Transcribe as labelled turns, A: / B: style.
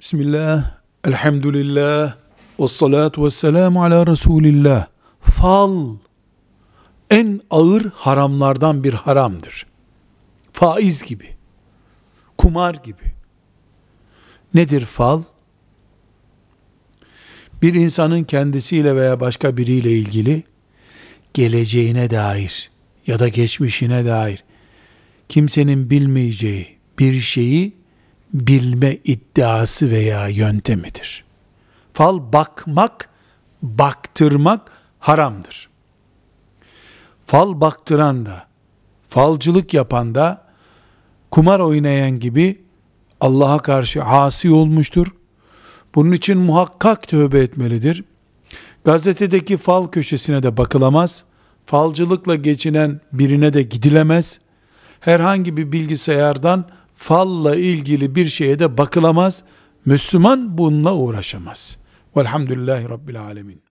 A: Bismillah, elhamdülillah, ve salatu ve selamu ala Resulillah. Fal, en ağır haramlardan bir haramdır. Faiz gibi, kumar gibi. Nedir fal? Bir insanın kendisiyle veya başka biriyle ilgili geleceğine dair ya da geçmişine dair kimsenin bilmeyeceği bir şeyi bilme iddiası veya yöntemidir. Fal bakmak, baktırmak haramdır. Fal baktıran da, falcılık yapan da, kumar oynayan gibi Allah'a karşı asi olmuştur. Bunun için muhakkak tövbe etmelidir. Gazetedeki fal köşesine de bakılamaz. Falcılıkla geçinen birine de gidilemez. Herhangi bir bilgisayardan falla ilgili bir şeye de bakılamaz. Müslüman bununla uğraşamaz. Velhamdülillahi Rabbil Alemin.